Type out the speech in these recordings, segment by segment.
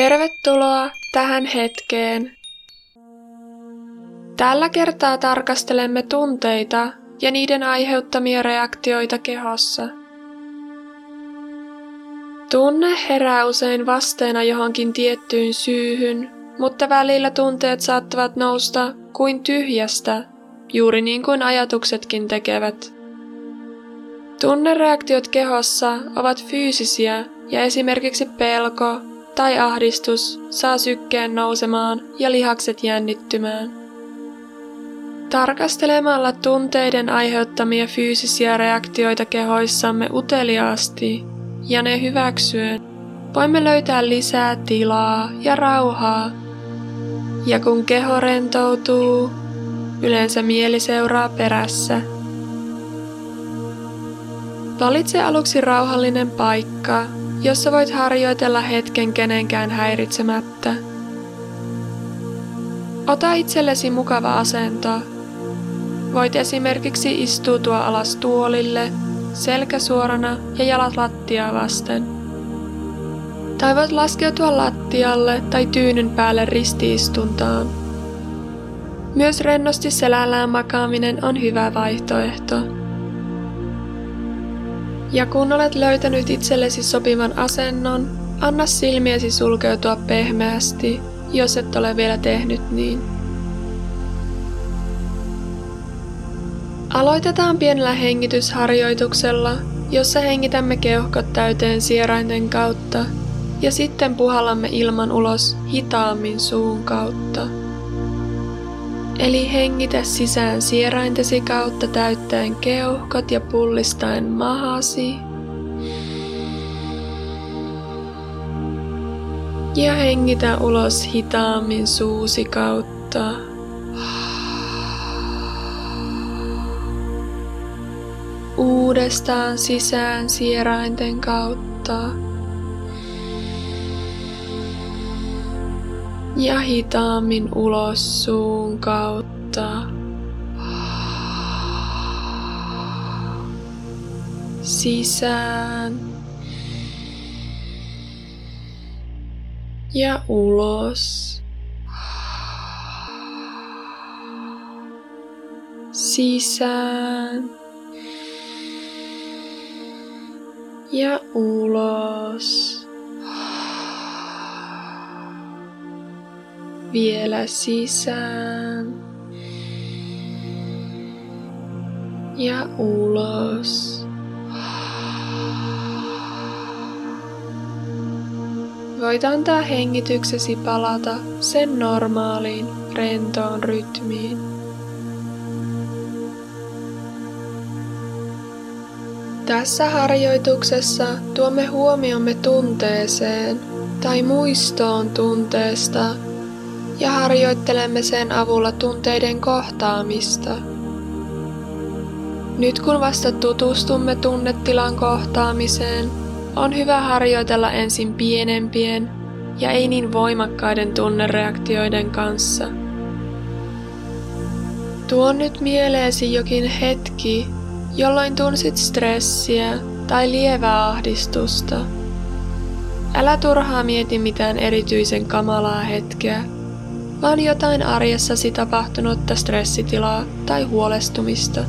Tervetuloa tähän hetkeen. Tällä kertaa tarkastelemme tunteita ja niiden aiheuttamia reaktioita kehossa. Tunne herää usein vasteena johonkin tiettyyn syyhyn, mutta välillä tunteet saattavat nousta kuin tyhjästä, juuri niin kuin ajatuksetkin tekevät. Tunnereaktiot kehossa ovat fyysisiä ja esimerkiksi pelko tai ahdistus saa sykkeen nousemaan ja lihakset jännittymään. Tarkastelemalla tunteiden aiheuttamia fyysisiä reaktioita kehoissamme uteliaasti ja ne hyväksyen, voimme löytää lisää tilaa ja rauhaa. Ja kun keho rentoutuu, yleensä mieli seuraa perässä. Valitse aluksi rauhallinen paikka, jossa voit harjoitella hetken kenenkään häiritsemättä. Ota itsellesi mukava asento. Voit esimerkiksi istuutua alas tuolille, selkä suorana ja jalat lattiaa vasten. Tai voit laskeutua lattialle tai tyynyn päälle ristiistuntaan. Myös rennosti selällään makaaminen on hyvä vaihtoehto. Ja kun olet löytänyt itsellesi sopivan asennon, anna silmiesi sulkeutua pehmeästi, jos et ole vielä tehnyt niin. Aloitetaan pienellä hengitysharjoituksella, jossa hengitämme keuhkot täyteen sierainten kautta ja sitten puhallamme ilman ulos hitaammin suun kautta. Eli hengitä sisään sieraintesi kautta täyttäen keuhkot ja pullistaen mahasi. Ja hengitä ulos hitaammin suusi kautta. Uudestaan sisään sierainten kautta. Ja hitaammin ulos suun kautta. Sisään ja ulos. Sisään ja ulos. Vielä sisään ja ulos. Voit antaa hengityksesi palata sen normaaliin, rentoon rytmiin. Tässä harjoituksessa tuomme huomiomme tunteeseen tai muistoon tunteesta ja harjoittelemme sen avulla tunteiden kohtaamista. Nyt kun vasta tutustumme tunnetilan kohtaamiseen, on hyvä harjoitella ensin pienempien ja ei niin voimakkaiden tunnereaktioiden kanssa. Tuo nyt mieleesi jokin hetki, jolloin tunsit stressiä tai lievää ahdistusta. Älä turhaa mieti mitään erityisen kamalaa hetkeä, vaan jotain arjessasi tapahtunutta stressitilaa tai huolestumista.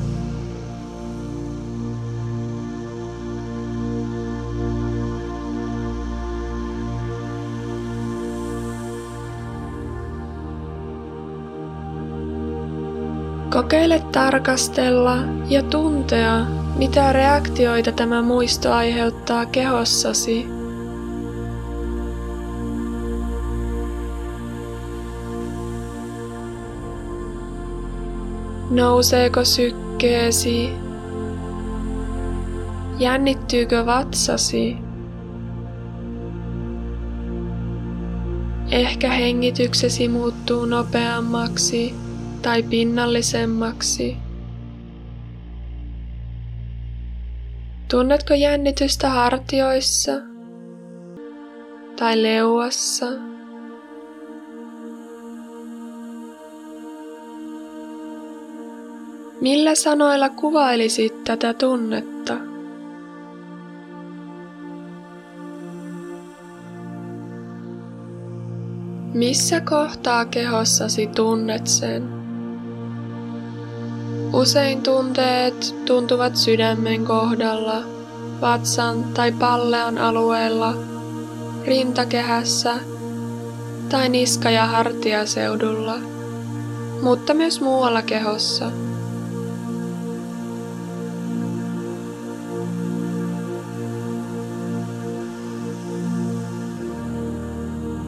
Kokeile tarkastella ja tuntea, mitä reaktioita tämä muisto aiheuttaa kehossasi Nouseeko sykkeesi? Jännittyykö vatsasi? Ehkä hengityksesi muuttuu nopeammaksi tai pinnallisemmaksi. Tunnetko jännitystä hartioissa tai leuassa? Millä sanoilla kuvailisit tätä tunnetta? Missä kohtaa kehossasi tunnet sen? Usein tunteet tuntuvat sydämen kohdalla, vatsan tai pallean alueella, rintakehässä tai niska- ja hartiaseudulla, mutta myös muualla kehossa.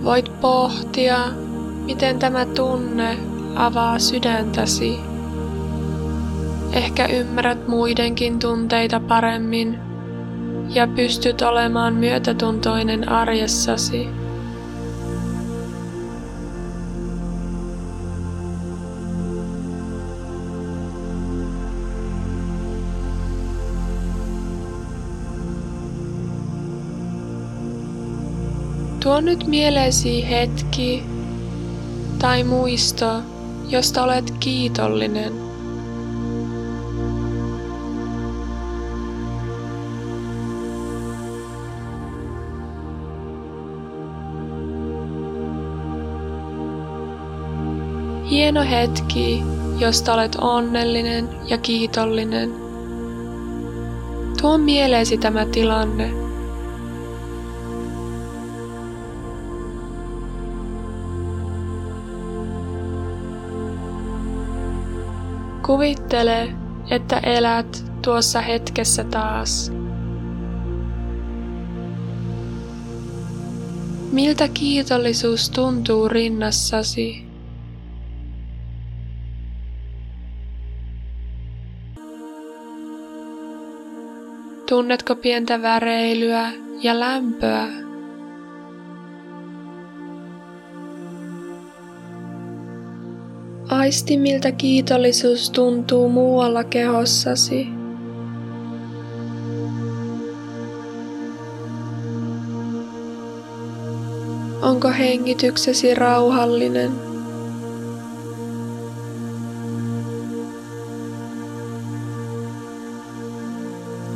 Voit pohtia, miten tämä tunne avaa sydäntäsi. Ehkä ymmärrät muidenkin tunteita paremmin ja pystyt olemaan myötätuntoinen arjessasi. Tuo nyt mieleesi hetki tai muisto, josta olet kiitollinen. Hieno hetki, josta olet onnellinen ja kiitollinen. Tuo mieleesi tämä tilanne. Kuvittele, että elät tuossa hetkessä taas. Miltä kiitollisuus tuntuu rinnassasi? Tunnetko pientä väreilyä ja lämpöä? Aisti miltä kiitollisuus tuntuu muualla kehossasi. Onko hengityksesi rauhallinen?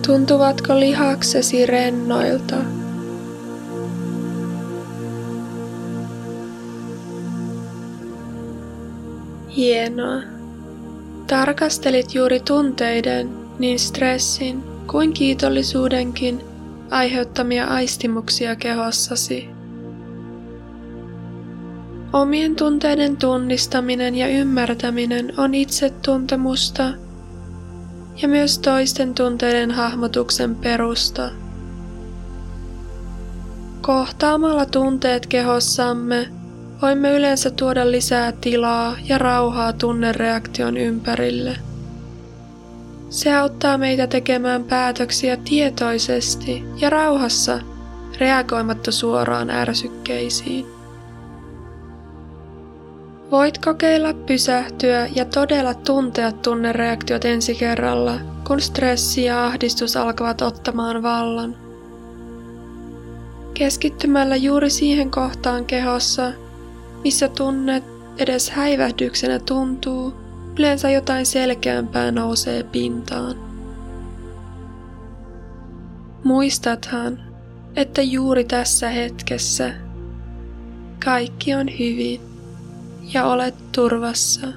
Tuntuvatko lihaksesi rennoilta? Hienoa. Tarkastelit juuri tunteiden, niin stressin kuin kiitollisuudenkin aiheuttamia aistimuksia kehossasi. Omien tunteiden tunnistaminen ja ymmärtäminen on itsetuntemusta ja myös toisten tunteiden hahmotuksen perusta. Kohtaamalla tunteet kehossamme voimme yleensä tuoda lisää tilaa ja rauhaa tunnereaktion ympärille. Se auttaa meitä tekemään päätöksiä tietoisesti ja rauhassa, reagoimatta suoraan ärsykkeisiin. Voit kokeilla pysähtyä ja todella tuntea tunnereaktiot ensi kerralla, kun stressi ja ahdistus alkavat ottamaan vallan. Keskittymällä juuri siihen kohtaan kehossa, missä tunnet edes häivähdyksenä tuntuu, yleensä jotain selkeämpää nousee pintaan. Muistathan, että juuri tässä hetkessä kaikki on hyvin ja olet turvassa.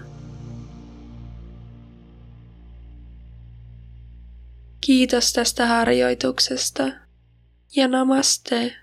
Kiitos tästä harjoituksesta ja namaste.